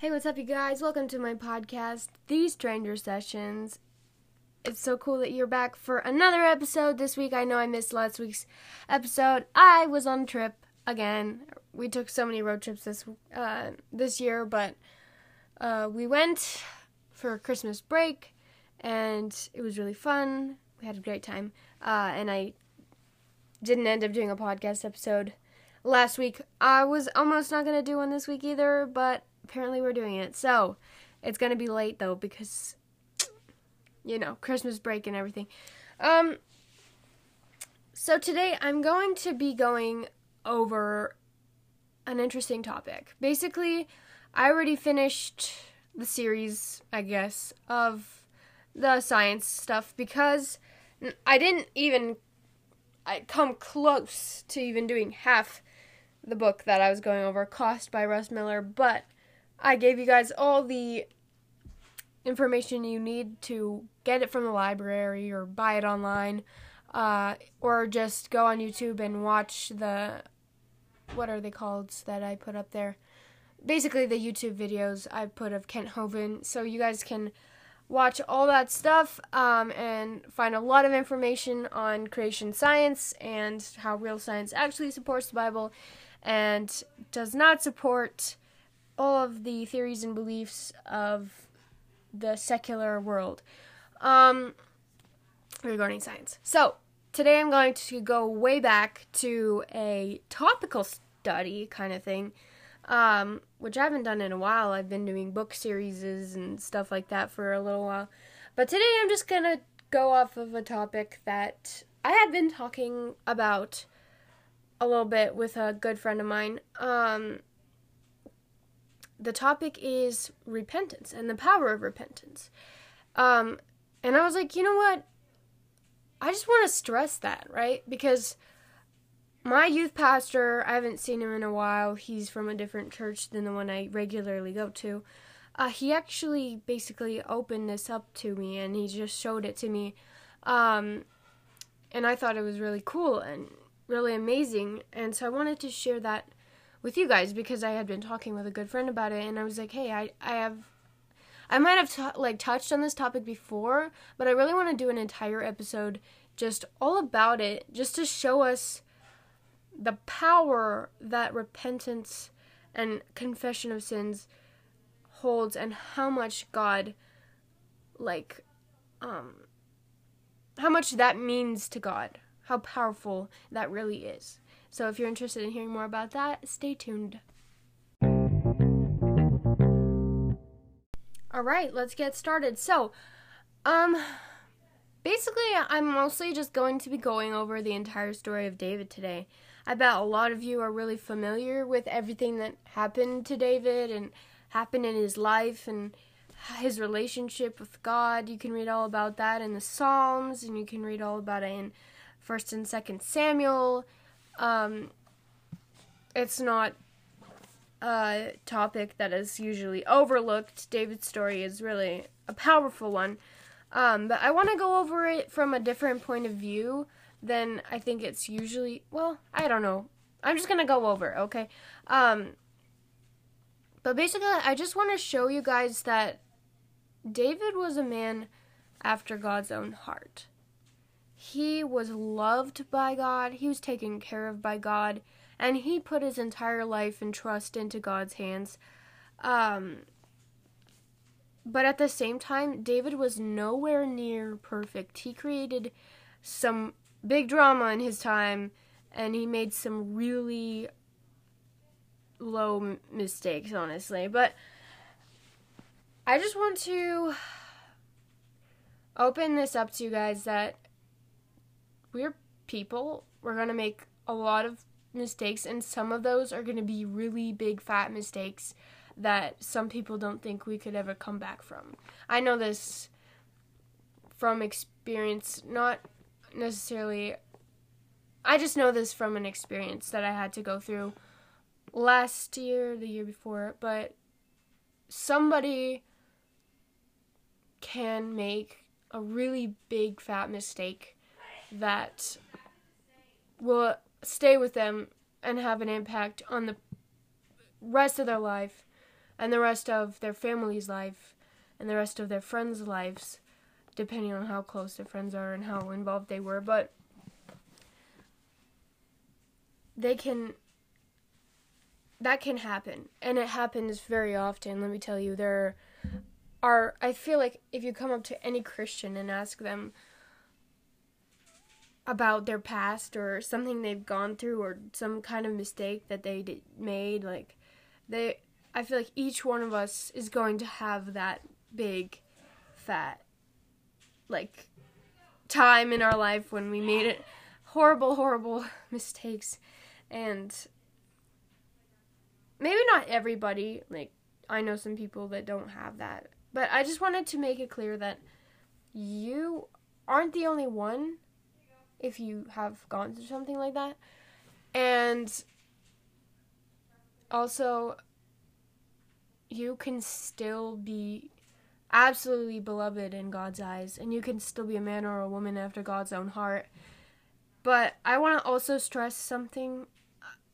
Hey, what's up, you guys? Welcome to my podcast, The Stranger Sessions. It's so cool that you're back for another episode this week. I know I missed last week's episode. I was on a trip again. We took so many road trips this uh, this year, but uh, we went for Christmas break, and it was really fun. We had a great time, uh, and I didn't end up doing a podcast episode last week. I was almost not gonna do one this week either, but apparently we're doing it. So it's gonna be late though because you know Christmas break and everything. Um. So today I'm going to be going over an interesting topic. Basically, I already finished the series, I guess, of the science stuff because I didn't even I come close to even doing half the book that I was going over, Cost by Russ Miller, but I gave you guys all the information you need to get it from the library or buy it online, uh, or just go on YouTube and watch the what are they called that I put up there? Basically, the YouTube videos I put of Kent Hovind, so you guys can watch all that stuff um, and find a lot of information on creation science and how real science actually supports the Bible and does not support all of the theories and beliefs of the secular world um, regarding science. So, today I'm going to go way back to a topical study kind of thing, um, which I haven't done in a while. I've been doing book series and stuff like that for a little while. But today I'm just going to go off of a topic that I had been talking about a little bit with a good friend of mine. Um, the topic is repentance and the power of repentance. Um, and I was like, you know what? I just want to stress that, right? Because my youth pastor, I haven't seen him in a while. He's from a different church than the one I regularly go to. Uh, he actually basically opened this up to me and he just showed it to me. Um, and I thought it was really cool and really amazing. And so I wanted to share that with you guys because I had been talking with a good friend about it, and I was like, hey, I I have. I might have t- like touched on this topic before, but I really want to do an entire episode just all about it, just to show us the power that repentance and confession of sins holds and how much God like um how much that means to God. How powerful that really is. So if you're interested in hearing more about that, stay tuned. All right, let's get started. So, um basically I'm mostly just going to be going over the entire story of David today. I bet a lot of you are really familiar with everything that happened to David and happened in his life and his relationship with God. You can read all about that in the Psalms and you can read all about it in 1st and 2nd Samuel um, it's not a topic that is usually overlooked. David's story is really a powerful one. Um, but I want to go over it from a different point of view than I think it's usually. Well, I don't know. I'm just going to go over, okay? Um, but basically, I just want to show you guys that David was a man after God's own heart he was loved by God, he was taken care of by God, and he put his entire life and trust into God's hands. Um, but at the same time, David was nowhere near perfect. He created some big drama in his time, and he made some really low mistakes, honestly. But I just want to open this up to you guys that we're people. We're going to make a lot of mistakes, and some of those are going to be really big, fat mistakes that some people don't think we could ever come back from. I know this from experience, not necessarily. I just know this from an experience that I had to go through last year, the year before, but somebody can make a really big fat mistake that will stay with them and have an impact on the rest of their life and the rest of their family's life and the rest of their friends' lives, depending on how close their friends are and how involved they were. But they can that can happen and it happens very often let me tell you there are i feel like if you come up to any christian and ask them about their past or something they've gone through or some kind of mistake that they did, made like they i feel like each one of us is going to have that big fat like time in our life when we made it. Horrible horrible mistakes. And maybe not everybody like i know some people that don't have that. But i just wanted to make it clear that you aren't the only one if you have gone through something like that and also you can still be absolutely beloved in God's eyes and you can still be a man or a woman after God's own heart. But I want to also stress something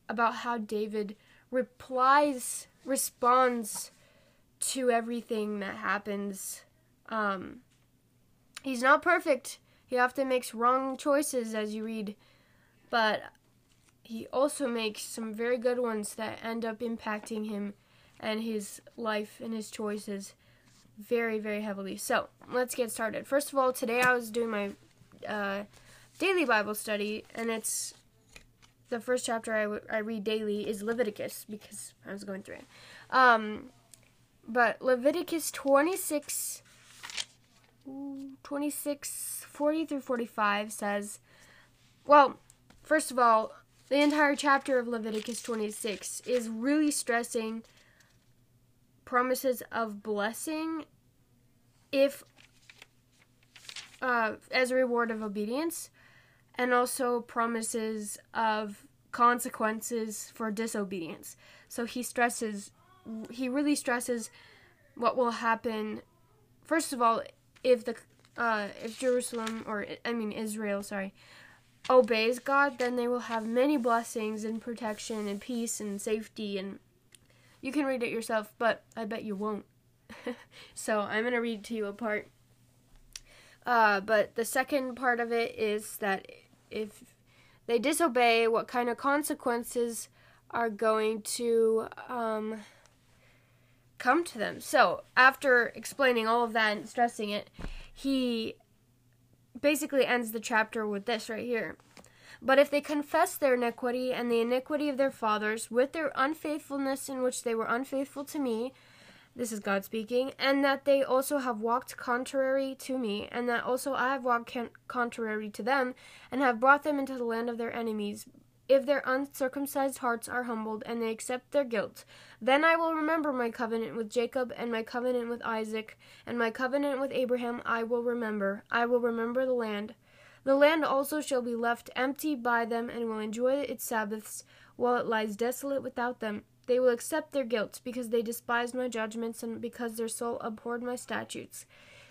about how David replies, responds to everything that happens. Um, he's not perfect. He often makes wrong choices as you read, but he also makes some very good ones that end up impacting him and his life and his choices very, very heavily. So let's get started. First of all, today I was doing my uh, daily Bible study, and it's the first chapter I, w- I read daily is Leviticus because I was going through it. Um, but Leviticus 26, 26, 40 through 45 says, well, first of all, the entire chapter of Leviticus 26 is really stressing promises of blessing if uh, as a reward of obedience and also promises of consequences for disobedience. So he stresses, he really stresses what will happen. First of all, if the uh, if Jerusalem or I mean Israel, sorry, obeys God, then they will have many blessings and protection and peace and safety and you can read it yourself, but I bet you won't. so I'm gonna read to you a part. Uh, but the second part of it is that if they disobey, what kind of consequences are going to um, come to them. So, after explaining all of that and stressing it, he basically ends the chapter with this right here. But if they confess their iniquity and the iniquity of their fathers with their unfaithfulness in which they were unfaithful to me, this is God speaking, and that they also have walked contrary to me, and that also I have walked contrary to them, and have brought them into the land of their enemies. If their uncircumcised hearts are humbled, and they accept their guilt, then I will remember my covenant with Jacob, and my covenant with Isaac, and my covenant with Abraham I will remember. I will remember the land. The land also shall be left empty by them, and will enjoy its Sabbaths, while it lies desolate without them. They will accept their guilt, because they despised my judgments, and because their soul abhorred my statutes.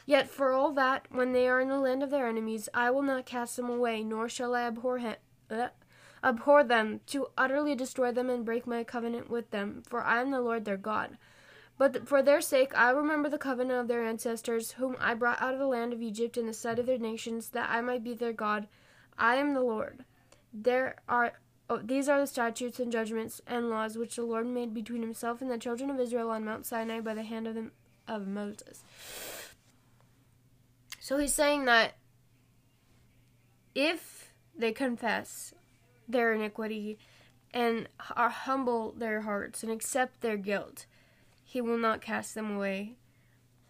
Yet for all that, when they are in the land of their enemies, I will not cast them away, nor shall I abhor, him, uh, abhor them, to utterly destroy them and break my covenant with them, for I am the Lord their God. But for their sake I remember the covenant of their ancestors, whom I brought out of the land of Egypt in the sight of their nations, that I might be their God. I am the Lord. There are Oh, these are the statutes and judgments and laws which the Lord made between himself and the children of Israel on Mount Sinai by the hand of, the, of Moses. So he's saying that if they confess their iniquity and humble their hearts and accept their guilt, he will not cast them away.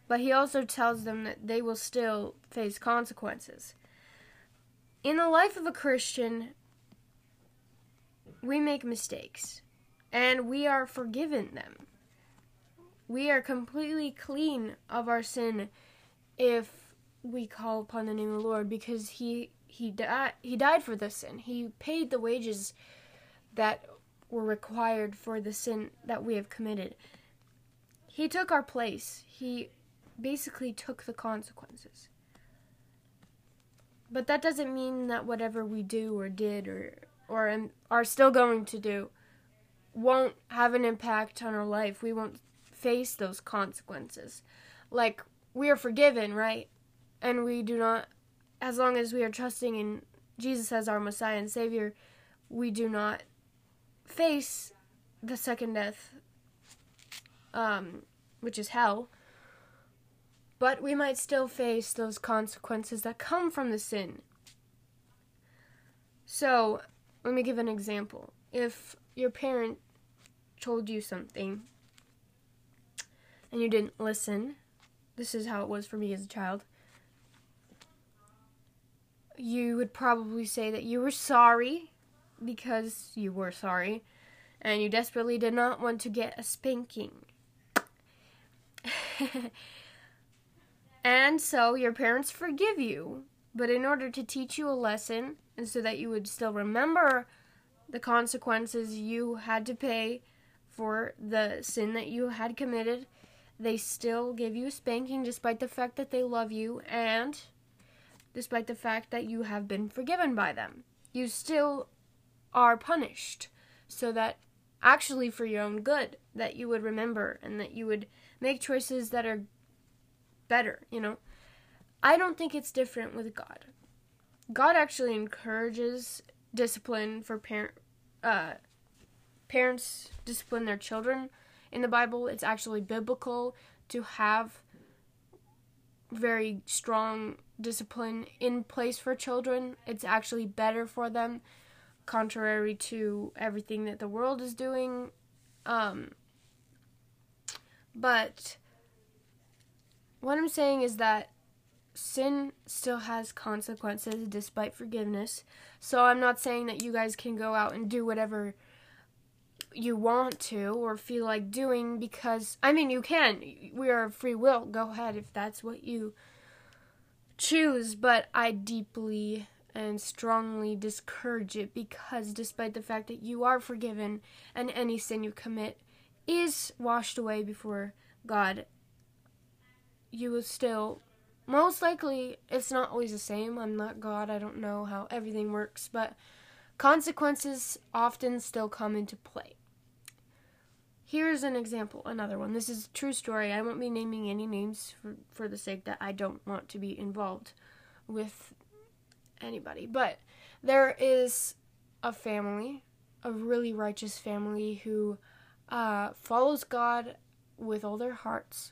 But he also tells them that they will still face consequences. In the life of a Christian, we make mistakes and we are forgiven them. We are completely clean of our sin if we call upon the name of the Lord because he he died he died for the sin. He paid the wages that were required for the sin that we have committed. He took our place. He basically took the consequences. But that doesn't mean that whatever we do or did or or are still going to do won't have an impact on our life. We won't face those consequences. Like we are forgiven, right? And we do not as long as we are trusting in Jesus as our Messiah and Savior, we do not face the second death um, which is hell. But we might still face those consequences that come from the sin. So, let me give an example. If your parent told you something and you didn't listen, this is how it was for me as a child. You would probably say that you were sorry because you were sorry and you desperately did not want to get a spanking. and so your parents forgive you, but in order to teach you a lesson and so that you would still remember the consequences you had to pay for the sin that you had committed, they still give you a spanking despite the fact that they love you and despite the fact that you have been forgiven by them. You still are punished so that actually for your own good that you would remember and that you would make choices that are better, you know. I don't think it's different with God. God actually encourages discipline for parent uh, parents discipline their children in the Bible. It's actually biblical to have very strong discipline in place for children. It's actually better for them, contrary to everything that the world is doing. Um, but what I'm saying is that sin still has consequences despite forgiveness. So I'm not saying that you guys can go out and do whatever you want to or feel like doing because I mean you can. We are free will. Go ahead if that's what you choose, but I deeply and strongly discourage it because despite the fact that you are forgiven and any sin you commit is washed away before God, you will still, most likely, it's not always the same. I'm not God, I don't know how everything works, but consequences often still come into play. Here's an example, another one. This is a true story. I won't be naming any names for, for the sake that I don't want to be involved with anybody. But there is a family, a really righteous family, who uh, follows God with all their hearts.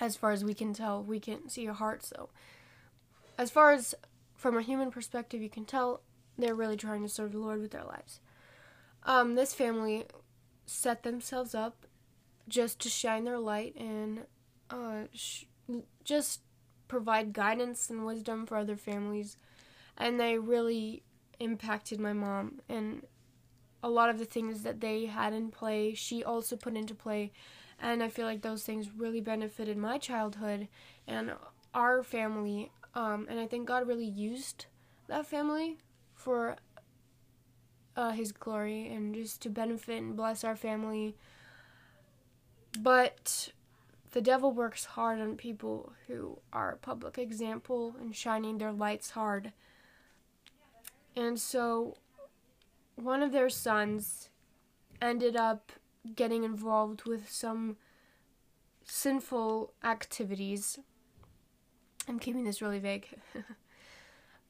As far as we can tell, we can't see your hearts though. As far as from a human perspective, you can tell they're really trying to serve the Lord with their lives. Um, this family set themselves up just to shine their light and uh, sh- just provide guidance and wisdom for other families. And they really impacted my mom and a lot of the things that they had in play, she also put into play. And I feel like those things really benefited my childhood and our family. Um, and I think God really used that family for uh, His glory and just to benefit and bless our family. But the devil works hard on people who are a public example and shining their lights hard. And so one of their sons ended up getting involved with some sinful activities. I'm keeping this really vague.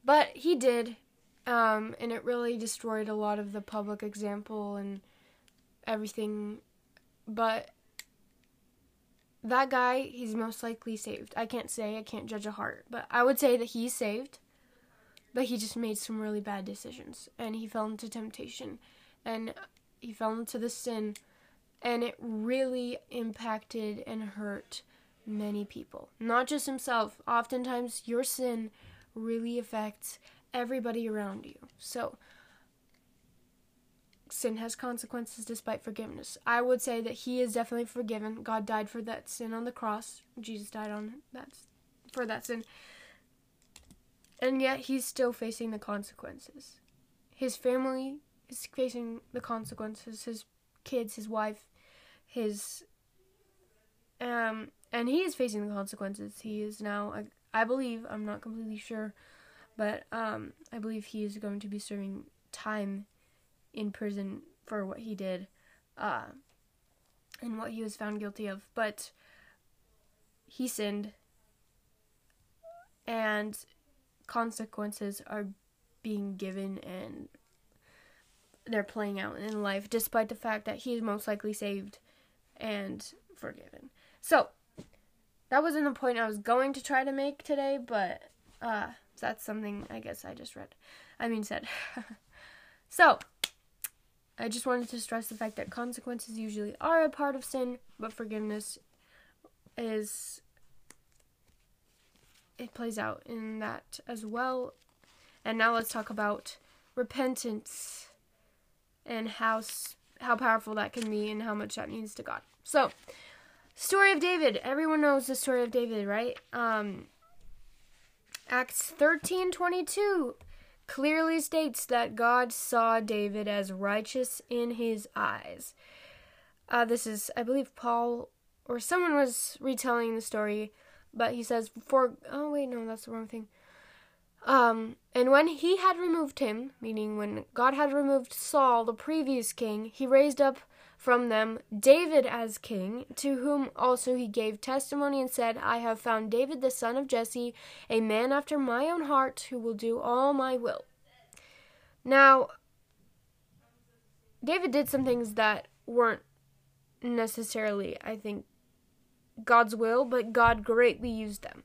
but he did, um, and it really destroyed a lot of the public example and everything. But that guy, he's most likely saved. I can't say, I can't judge a heart, but I would say that he's saved but he just made some really bad decisions and he fell into temptation and he fell into the sin and it really impacted and hurt many people not just himself oftentimes your sin really affects everybody around you. So sin has consequences despite forgiveness. I would say that he is definitely forgiven. God died for that sin on the cross. Jesus died on that for that sin. And yet he's still facing the consequences. His family is facing the consequences, his kids, his wife, his um and he is facing the consequences. He is now I, I believe, I'm not completely sure, but um I believe he is going to be serving time in prison for what he did. Uh and what he was found guilty of. But he sinned, and consequences are being given and they're playing out in life, despite the fact that he is most likely saved and forgiven. So, that wasn't the point I was going to try to make today, but uh, that's something I guess I just read. I mean, said. so, I just wanted to stress the fact that consequences usually are a part of sin, but forgiveness is. It plays out in that as well. And now let's talk about repentance and how how powerful that can be and how much that means to God. So, story of David. Everyone knows the story of David, right? Um, Acts 13:22 clearly states that God saw David as righteous in his eyes. Uh, this is, I believe, Paul or someone was retelling the story, but he says, "For oh wait, no, that's the wrong thing." Um, and when he had removed him, meaning when God had removed Saul, the previous king, he raised up from them David as king, to whom also he gave testimony and said, I have found David the son of Jesse, a man after my own heart, who will do all my will. Now, David did some things that weren't necessarily, I think, God's will, but God greatly used them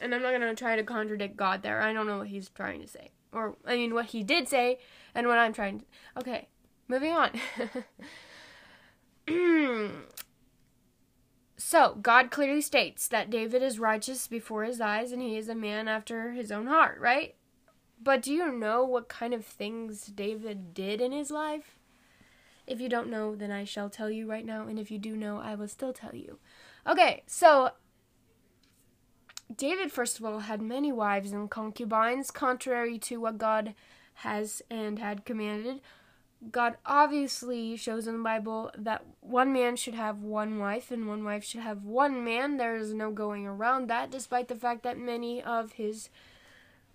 and I'm not gonna try to contradict God there. I don't know what he's trying to say, or I mean what he did say, and what I'm trying. to... Okay, moving on. so God clearly states that David is righteous before His eyes, and he is a man after His own heart, right? But do you know what kind of things David did in his life? If you don't know, then I shall tell you right now, and if you do know, I will still tell you. Okay, so David, first of all, had many wives and concubines, contrary to what God has and had commanded. God obviously shows in the Bible that one man should have one wife and one wife should have one man. There is no going around that, despite the fact that many of his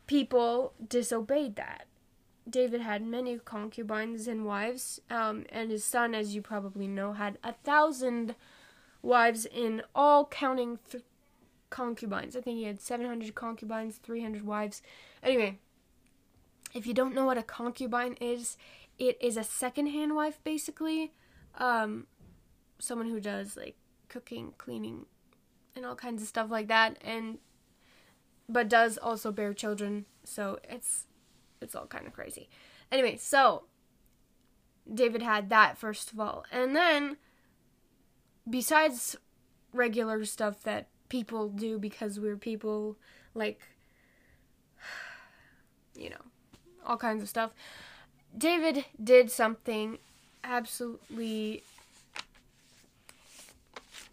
people disobeyed that. David had many concubines and wives, um, and his son, as you probably know, had a thousand wives in all, counting th- concubines. I think he had 700 concubines, 300 wives. Anyway, if you don't know what a concubine is, it is a second-hand wife basically. Um, someone who does like cooking, cleaning, and all kinds of stuff like that and but does also bear children. So it's it's all kind of crazy. Anyway, so David had that first of all. And then besides regular stuff that people do because we're people, like, you know, all kinds of stuff. David did something absolutely.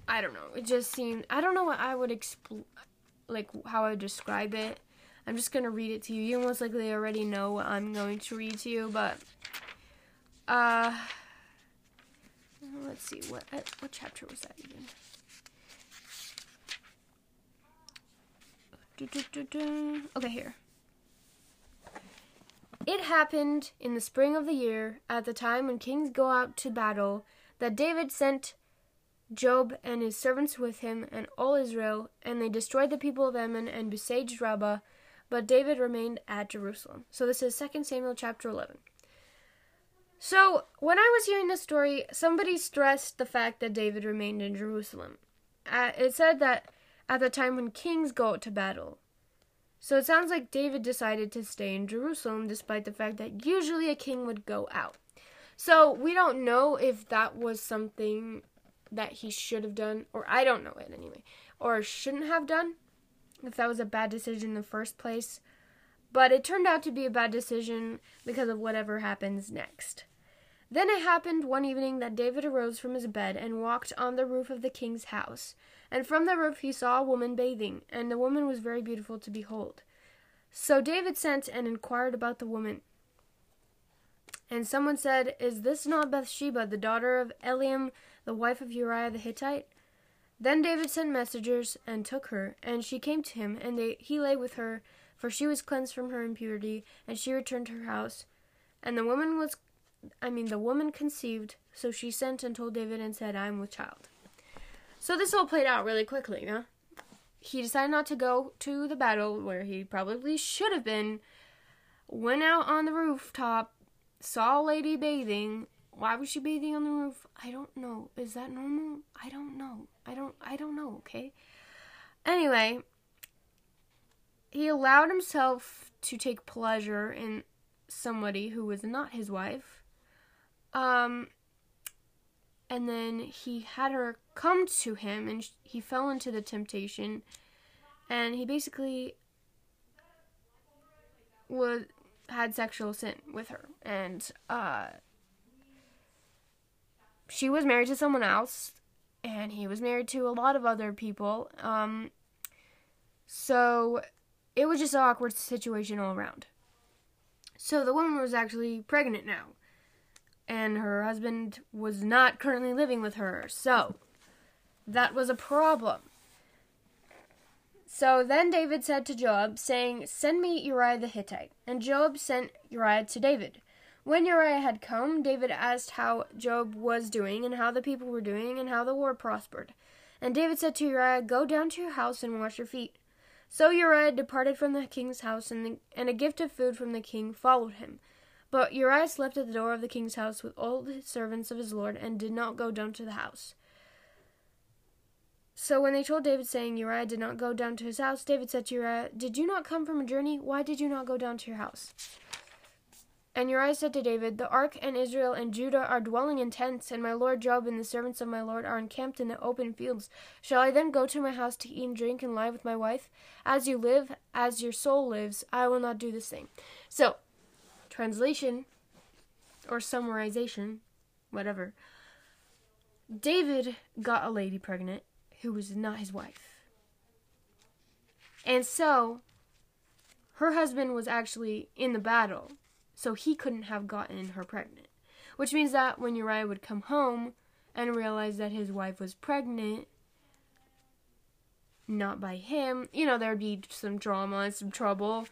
I don't know. It just seemed. I don't know what I would expl- like how I would describe it. I'm just gonna read it to you. You most likely already know what I'm going to read to you, but uh, let's see what what chapter was that even? Okay, here. It happened in the spring of the year, at the time when kings go out to battle, that David sent Joab and his servants with him and all Israel, and they destroyed the people of Ammon and besieged Rabbah, but David remained at Jerusalem. So this is 2 Samuel chapter 11. So, when I was hearing this story, somebody stressed the fact that David remained in Jerusalem. Uh, it said that at the time when kings go out to battle. So it sounds like David decided to stay in Jerusalem despite the fact that usually a king would go out. So we don't know if that was something that he should have done, or I don't know it anyway, or shouldn't have done, if that was a bad decision in the first place. But it turned out to be a bad decision because of whatever happens next. Then it happened one evening that David arose from his bed and walked on the roof of the king's house. And from the roof he saw a woman bathing, and the woman was very beautiful to behold. So David sent and inquired about the woman. And someone said, Is this not Bathsheba, the daughter of Eliam, the wife of Uriah the Hittite? Then David sent messengers and took her, and she came to him, and they, he lay with her, for she was cleansed from her impurity, and she returned to her house. And the woman was, I mean, the woman conceived So she sent and told David and said, I am with child. So this all played out really quickly, yeah? He decided not to go to the battle where he probably should have been. Went out on the rooftop, saw a lady bathing. Why was she bathing on the roof? I don't know. Is that normal? I don't know. I don't I don't know, okay? Anyway, he allowed himself to take pleasure in somebody who was not his wife. Um, and then he had her come to him, and he fell into the temptation, and he basically was had sexual sin with her, and uh, she was married to someone else, and he was married to a lot of other people. Um, so it was just an awkward situation all around. So the woman was actually pregnant now, and her husband was not currently living with her. So that was a problem. So then David said to Joab, saying, Send me Uriah the Hittite. And Joab sent Uriah to David. When Uriah had come, David asked how Joab was doing, and how the people were doing, and how the war prospered. And David said to Uriah, Go down to your house and wash your feet. So Uriah departed from the king's house, and, the, and a gift of food from the king followed him. But Uriah slept at the door of the king's house with all the servants of his lord, and did not go down to the house. So when they told David, saying Uriah did not go down to his house, David said to Uriah, Did you not come from a journey? Why did you not go down to your house? And Uriah said to David, The ark and Israel and Judah are dwelling in tents, and my lord Joab and the servants of my lord are encamped in the open fields. Shall I then go to my house to eat and drink and lie with my wife? As you live, as your soul lives, I will not do this thing. So, translation or summarization, whatever. David got a lady pregnant who was not his wife. And so, her husband was actually in the battle so he couldn't have gotten her pregnant. Which means that when Uriah would come home and realize that his wife was pregnant, not by him, you know, there'd be some drama and some trouble.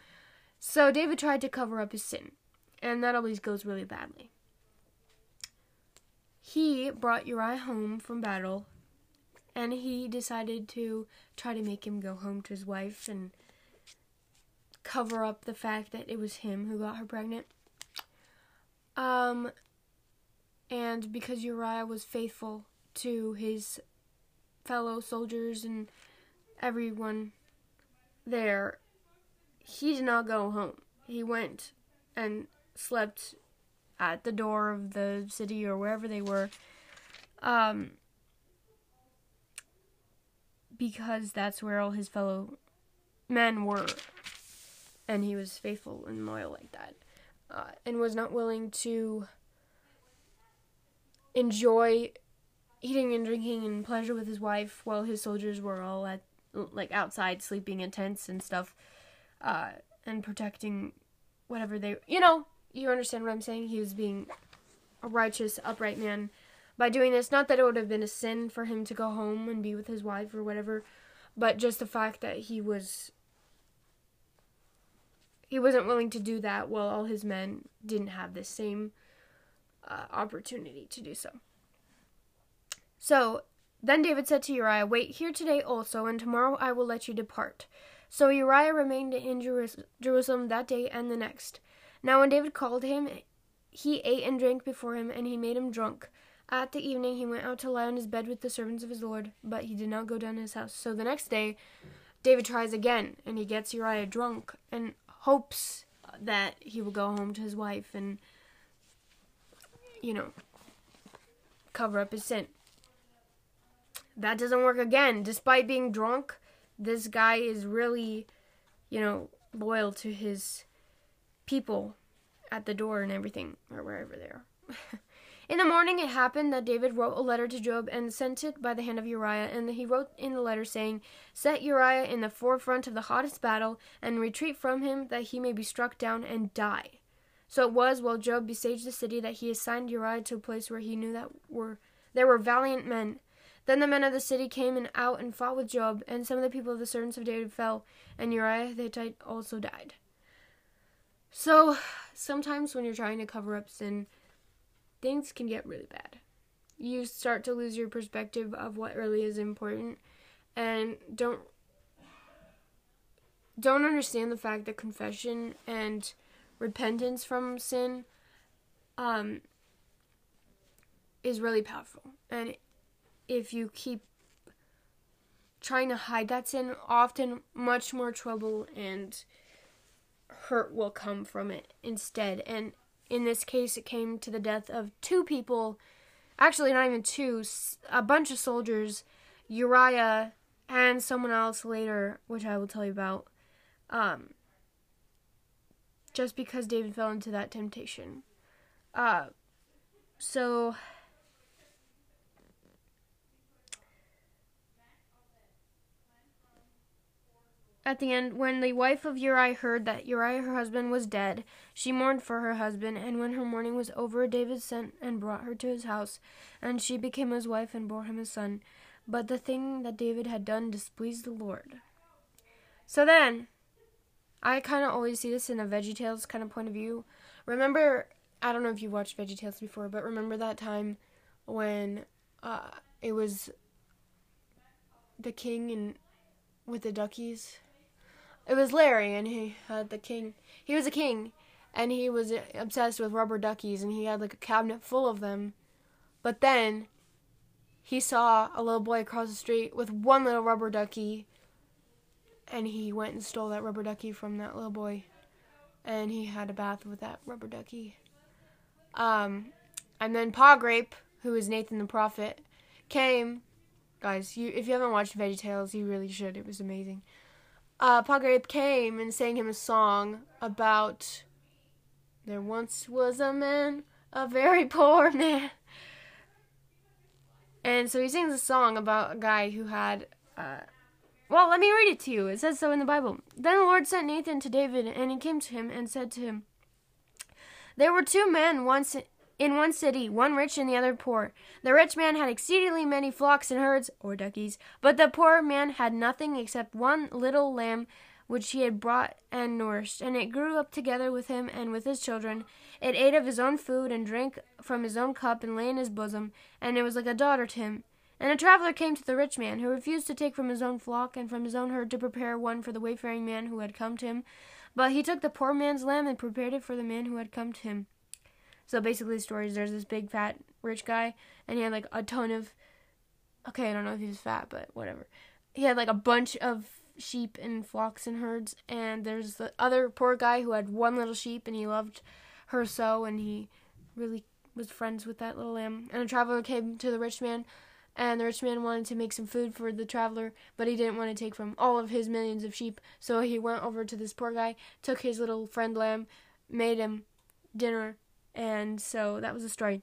So David tried to cover up his sin, and that always goes really badly. He brought Uriah home from battle, and he decided to try to make him go home to his wife and cover up the fact that it was him who got her pregnant. Um, and because Uriah was faithful to his fellow soldiers and everyone there, he did not go home. He went and slept at the door of the city or wherever they were. Um, because that's where all his fellow men were and he was faithful and loyal like that, uh, and was not willing to enjoy eating and drinking and pleasure with his wife while his soldiers were all at like outside sleeping in tents and stuff, uh, and protecting whatever they you know you understand what I'm saying. He was being a righteous, upright man by doing this. Not that it would have been a sin for him to go home and be with his wife or whatever, but just the fact that he was he wasn't willing to do that while all his men didn't have the same uh, opportunity to do so. So then David said to Uriah, Wait here today also, and tomorrow I will let you depart. So Uriah remained in Jerusalem that day and the next. Now when David called him, he ate and drank before him, and he made him drunk. At the evening he went out to lie on his bed with the servants of his lord, but he did not go down to his house. So the next day David tries again, and he gets Uriah drunk, and hopes that he will go home to his wife and, you know, cover up his sin. That doesn't work again. Despite being drunk, this guy is really, you know, loyal to his people at the door and everything, or wherever they are. In the morning it happened that David wrote a letter to Joab and sent it by the hand of Uriah, and he wrote in the letter saying, Set Uriah in the forefront of the hottest battle, and retreat from him, that he may be struck down and die. So it was while Joab besieged the city that he assigned Uriah to a place where he knew that were there were valiant men. Then the men of the city came and out and fought with Joab, and some of the people of the servants of David fell, and Uriah the Hittite also died. So sometimes when you're trying to cover up sin, things can get really bad. you start to lose your perspective of what really is important and don't don't understand the fact that confession and repentance from sin um, is really powerful. And if you keep trying to hide that sin, often much more trouble and hurt will come from it instead. And in this case, it came to the death of two people actually, not even two, a bunch of soldiers, Uriah and someone else later, which I will tell you about. Um, just because David fell into that temptation. Uh, so At the end, when the wife of Uriah heard that Uriah her husband was dead, she mourned for her husband, and when her mourning was over, David sent and brought her to his house, and she became his wife and bore him a son. But the thing that David had done displeased the Lord. So then, I kind of always see this in a VeggieTales kind of point of view. Remember, I don't know if you've watched VeggieTales before, but remember that time when uh, it was the king and with the duckies it was Larry, and he had the king. He was a king, and he was obsessed with rubber duckies, and he had like a cabinet full of them. But then he saw a little boy across the street with one little rubber ducky, and he went and stole that rubber ducky from that little boy, and he had a bath with that rubber ducky. Um, and then Pa Grape, who is Nathan the prophet, came. Guys, you if you haven't watched VeggieTales, you really should. It was amazing uh, came and sang him a song about there once was a man, a very poor man. And so he sings a song about a guy who had, uh, well, let me read it to you. It says so in the Bible. Then the Lord sent Nathan to David, and he came to him and said to him, There were two men once in one city, one rich and the other poor. The rich man had exceedingly many flocks and herds, or duckies, but the poor man had nothing except one little lamb which he had brought and nourished, and it grew up together with him and with his children. It ate of his own food and drank from his own cup and lay in his bosom, and it was like a daughter to him. And a traveler came to the rich man, who refused to take from his own flock and from his own herd to prepare one for the wayfaring man who had come to him. But he took the poor man's lamb and prepared it for the man who had come to him. So basically, the story is there's this big fat rich guy, and he had like a ton of. Okay, I don't know if he was fat, but whatever. He had like a bunch of sheep and flocks and herds, and there's the other poor guy who had one little sheep, and he loved her so, and he really was friends with that little lamb. And a traveler came to the rich man, and the rich man wanted to make some food for the traveler, but he didn't want to take from all of his millions of sheep, so he went over to this poor guy, took his little friend lamb, made him dinner, and so that was the story.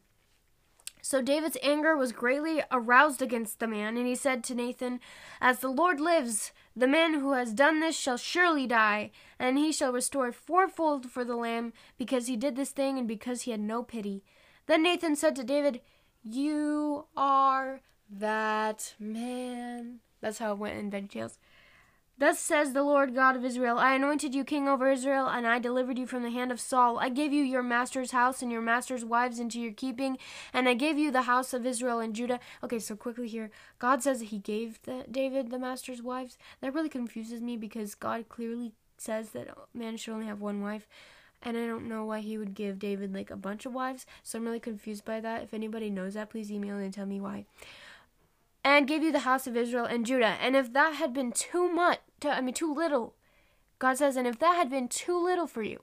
So David's anger was greatly aroused against the man, and he said to Nathan, As the Lord lives, the man who has done this shall surely die, and he shall restore fourfold for the lamb, because he did this thing and because he had no pity. Then Nathan said to David, You are that man. That's how it went in VeggieTales. Thus says the Lord God of Israel I anointed you king over Israel, and I delivered you from the hand of Saul. I gave you your master's house and your master's wives into your keeping, and I gave you the house of Israel and Judah. Okay, so quickly here God says he gave the, David the master's wives. That really confuses me because God clearly says that man should only have one wife. And I don't know why he would give David like a bunch of wives, so I'm really confused by that. If anybody knows that, please email and tell me why and gave you the house of Israel and Judah. And if that had been too much, I mean, too little, God says, and if that had been too little for you,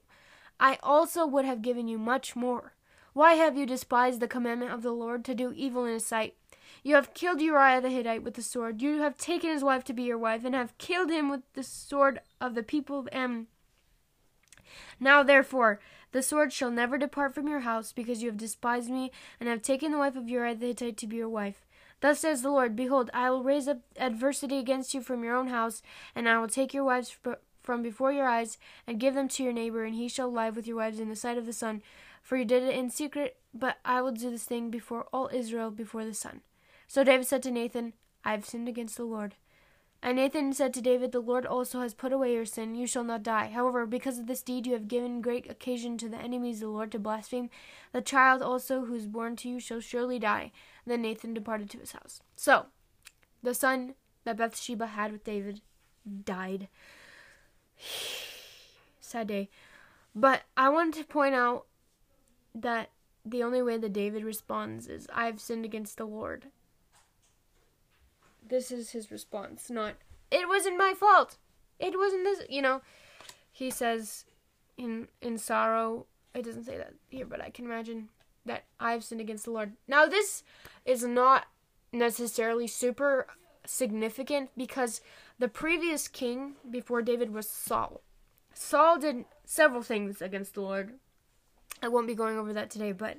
I also would have given you much more. Why have you despised the commandment of the Lord to do evil in his sight? You have killed Uriah the Hittite with the sword. You have taken his wife to be your wife, and have killed him with the sword of the people of Ammon. Now, therefore, the sword shall never depart from your house, because you have despised me, and have taken the wife of Uriah the Hittite to be your wife. Thus says the Lord Behold, I will raise up adversity against you from your own house, and I will take your wives from before your eyes, and give them to your neighbor, and he shall lie with your wives in the sight of the sun. For you did it in secret, but I will do this thing before all Israel, before the sun. So David said to Nathan, I have sinned against the Lord. And Nathan said to David, The Lord also has put away your sin, you shall not die. However, because of this deed you have given great occasion to the enemies of the Lord to blaspheme. The child also who is born to you shall surely die. Then Nathan departed to his house. So, the son that Bathsheba had with David died. Sad day. But I wanted to point out that the only way that David responds is, I've sinned against the Lord. This is his response, not, it wasn't my fault. It wasn't this, you know. He says in in sorrow, it doesn't say that here, but I can imagine that I've sinned against the Lord. Now, this is not necessarily super significant because the previous king before David was Saul. Saul did several things against the Lord. I won't be going over that today, but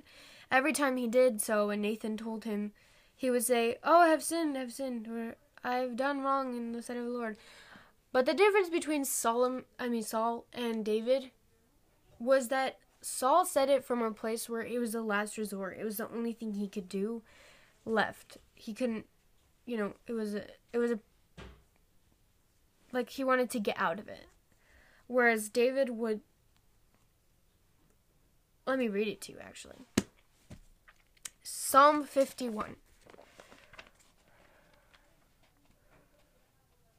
every time he did so and Nathan told him, he would say, Oh, I have sinned, I have sinned, or I've done wrong in the sight of the Lord. But the difference between Saul, I mean Saul and David was that Saul said it from a place where it was the last resort. It was the only thing he could do left. He couldn't, you know, it was a, it was a, like he wanted to get out of it. Whereas David would, let me read it to you actually. Psalm 51.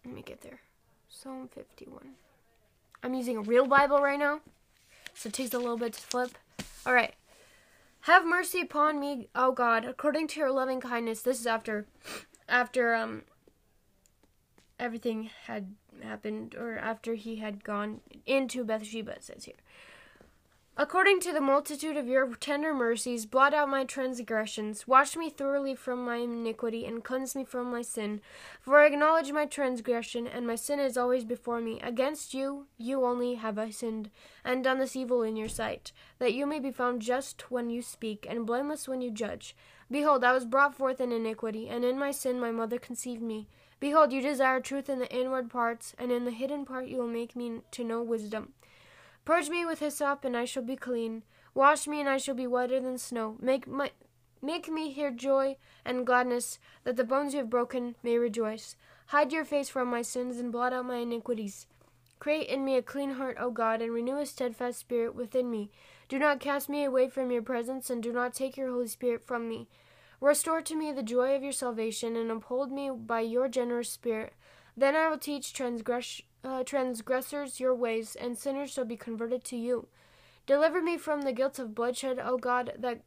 Let me get there. Psalm 51. I'm using a real Bible right now. So it takes a little bit to flip. All right. Have mercy upon me, O God, according to your loving kindness. This is after after um everything had happened or after he had gone into Bathsheba it says here. According to the multitude of your tender mercies, blot out my transgressions. Wash me thoroughly from my iniquity, and cleanse me from my sin. For I acknowledge my transgression, and my sin is always before me. Against you, you only, have I sinned, and done this evil in your sight, that you may be found just when you speak, and blameless when you judge. Behold, I was brought forth in iniquity, and in my sin my mother conceived me. Behold, you desire truth in the inward parts, and in the hidden part you will make me to know wisdom. Purge me with hyssop, and I shall be clean. Wash me, and I shall be whiter than snow. Make my Make me hear joy and gladness, that the bones you have broken may rejoice. Hide your face from my sins and blot out my iniquities. Create in me a clean heart, O God, and renew a steadfast spirit within me. Do not cast me away from your presence, and do not take your Holy Spirit from me. Restore to me the joy of your salvation, and uphold me by your generous spirit. Then I will teach transgress- uh, transgressors your ways, and sinners shall be converted to you. Deliver me from the guilt of bloodshed, O God, that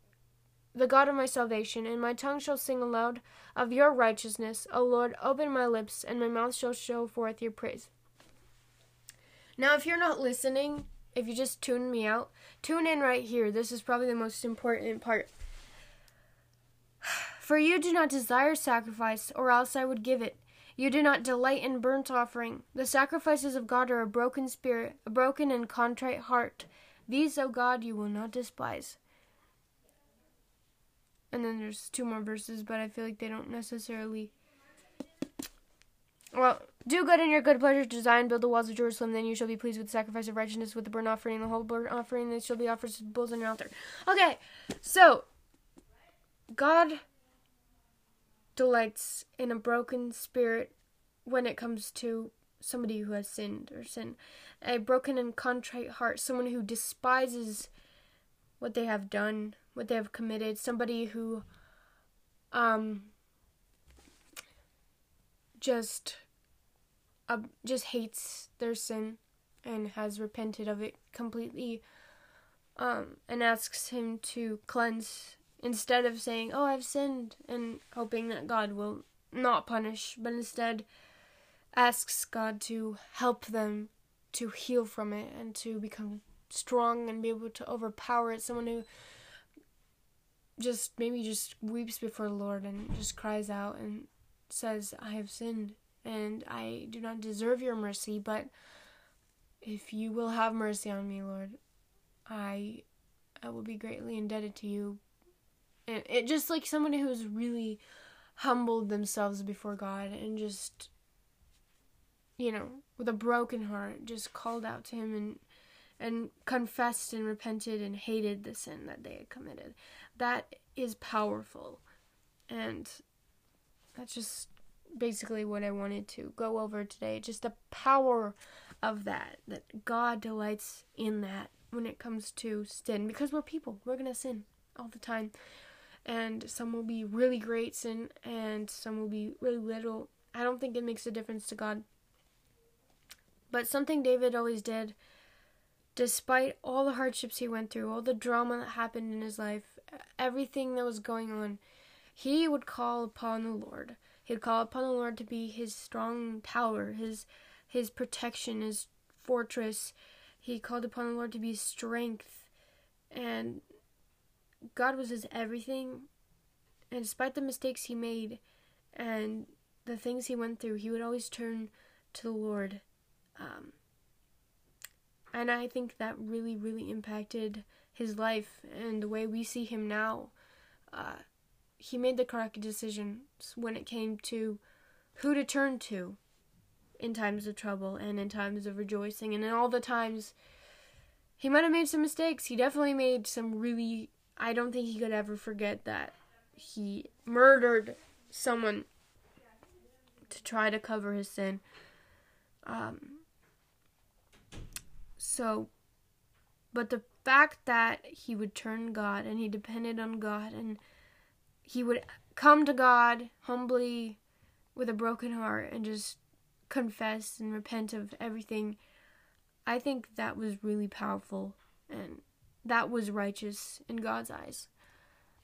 the God of my salvation, and my tongue shall sing aloud of your righteousness. O Lord, open my lips, and my mouth shall show forth your praise. Now, if you're not listening, if you just tune me out, tune in right here. This is probably the most important part. For you do not desire sacrifice, or else I would give it. You do not delight in burnt offering. The sacrifices of God are a broken spirit, a broken and contrite heart. These, O God, you will not despise. And then there's two more verses, but I feel like they don't necessarily. Well, do good in your good pleasure to Zion, build the walls of Jerusalem, then you shall be pleased with the sacrifice of righteousness, with the burnt offering, the whole burnt offering, that shall be offered to bulls on your altar. Okay, so God delights in a broken spirit when it comes to somebody who has sinned or sin. A broken and contrite heart, someone who despises what they have done, what they have committed, somebody who um just uh, just hates their sin and has repented of it completely um and asks him to cleanse instead of saying, "Oh, I've sinned," and hoping that God will not punish, but instead asks God to help them to heal from it and to become strong and be able to overpower it. Someone who just maybe just weeps before the Lord and just cries out and says, I have sinned and I do not deserve your mercy, but if you will have mercy on me, Lord, I I will be greatly indebted to you and it just like someone who's really humbled themselves before God and just you know with a broken heart just called out to him and and confessed and repented and hated the sin that they had committed. That is powerful. And that's just basically what I wanted to go over today just the power of that that God delights in that when it comes to sin. Because we're people. We're going to sin all the time and some will be really great sin, and some will be really little. I don't think it makes a difference to God. But something David always did, despite all the hardships he went through, all the drama that happened in his life, everything that was going on, he would call upon the Lord. He'd call upon the Lord to be his strong tower, his his protection, his fortress. He called upon the Lord to be strength. And God was his everything. And despite the mistakes he made and the things he went through, he would always turn to the Lord. Um, and I think that really, really impacted his life and the way we see him now. Uh, he made the correct decisions when it came to who to turn to in times of trouble and in times of rejoicing and in all the times he might have made some mistakes. He definitely made some really I don't think he could ever forget that he murdered someone to try to cover his sin. Um, so, but the fact that he would turn God and he depended on God and he would come to God humbly with a broken heart and just confess and repent of everything. I think that was really powerful and that was righteous in God's eyes.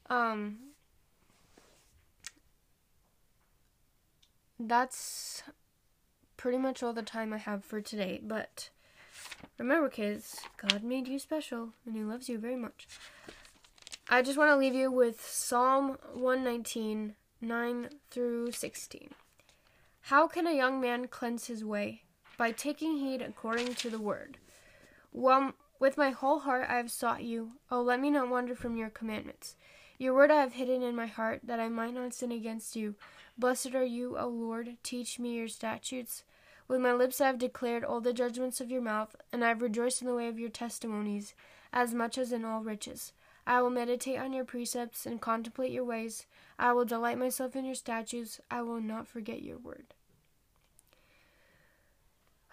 Um that's pretty much all the time I have for today, but remember kids, God made you special and he loves you very much. I just want to leave you with Psalm 119 9 through 16. How can a young man cleanse his way? By taking heed according to the word. Well, with my whole heart I have sought you. Oh, let me not wander from your commandments. Your word I have hidden in my heart, that I might not sin against you. Blessed are you, O Lord. Teach me your statutes. With my lips I have declared all the judgments of your mouth, and I have rejoiced in the way of your testimonies, as much as in all riches. I will meditate on your precepts and contemplate your ways. I will delight myself in your statutes. I will not forget your word.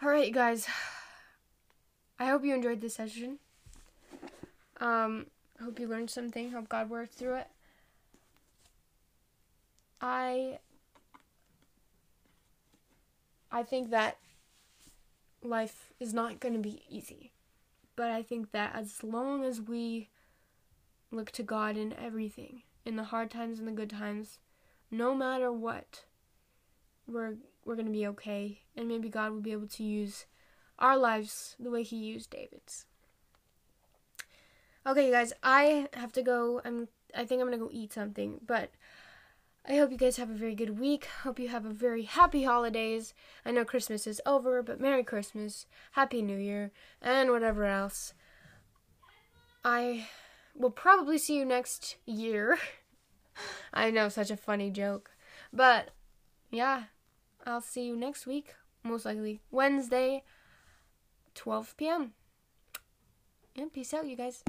All right, guys. I hope you enjoyed this session. Um, I hope you learned something. Hope God worked through it. I I think that life is not going to be easy. But I think that as long as we Look to God in everything, in the hard times and the good times. No matter what, we're we're going to be okay and maybe God will be able to use our lives the way he used David's. Okay, you guys, I have to go. I'm I think I'm going to go eat something, but I hope you guys have a very good week. Hope you have a very happy holidays. I know Christmas is over, but Merry Christmas, Happy New Year, and whatever else. I will probably see you next year. I know, such a funny joke. But yeah, I'll see you next week, most likely Wednesday, 12 p.m. And peace out, you guys.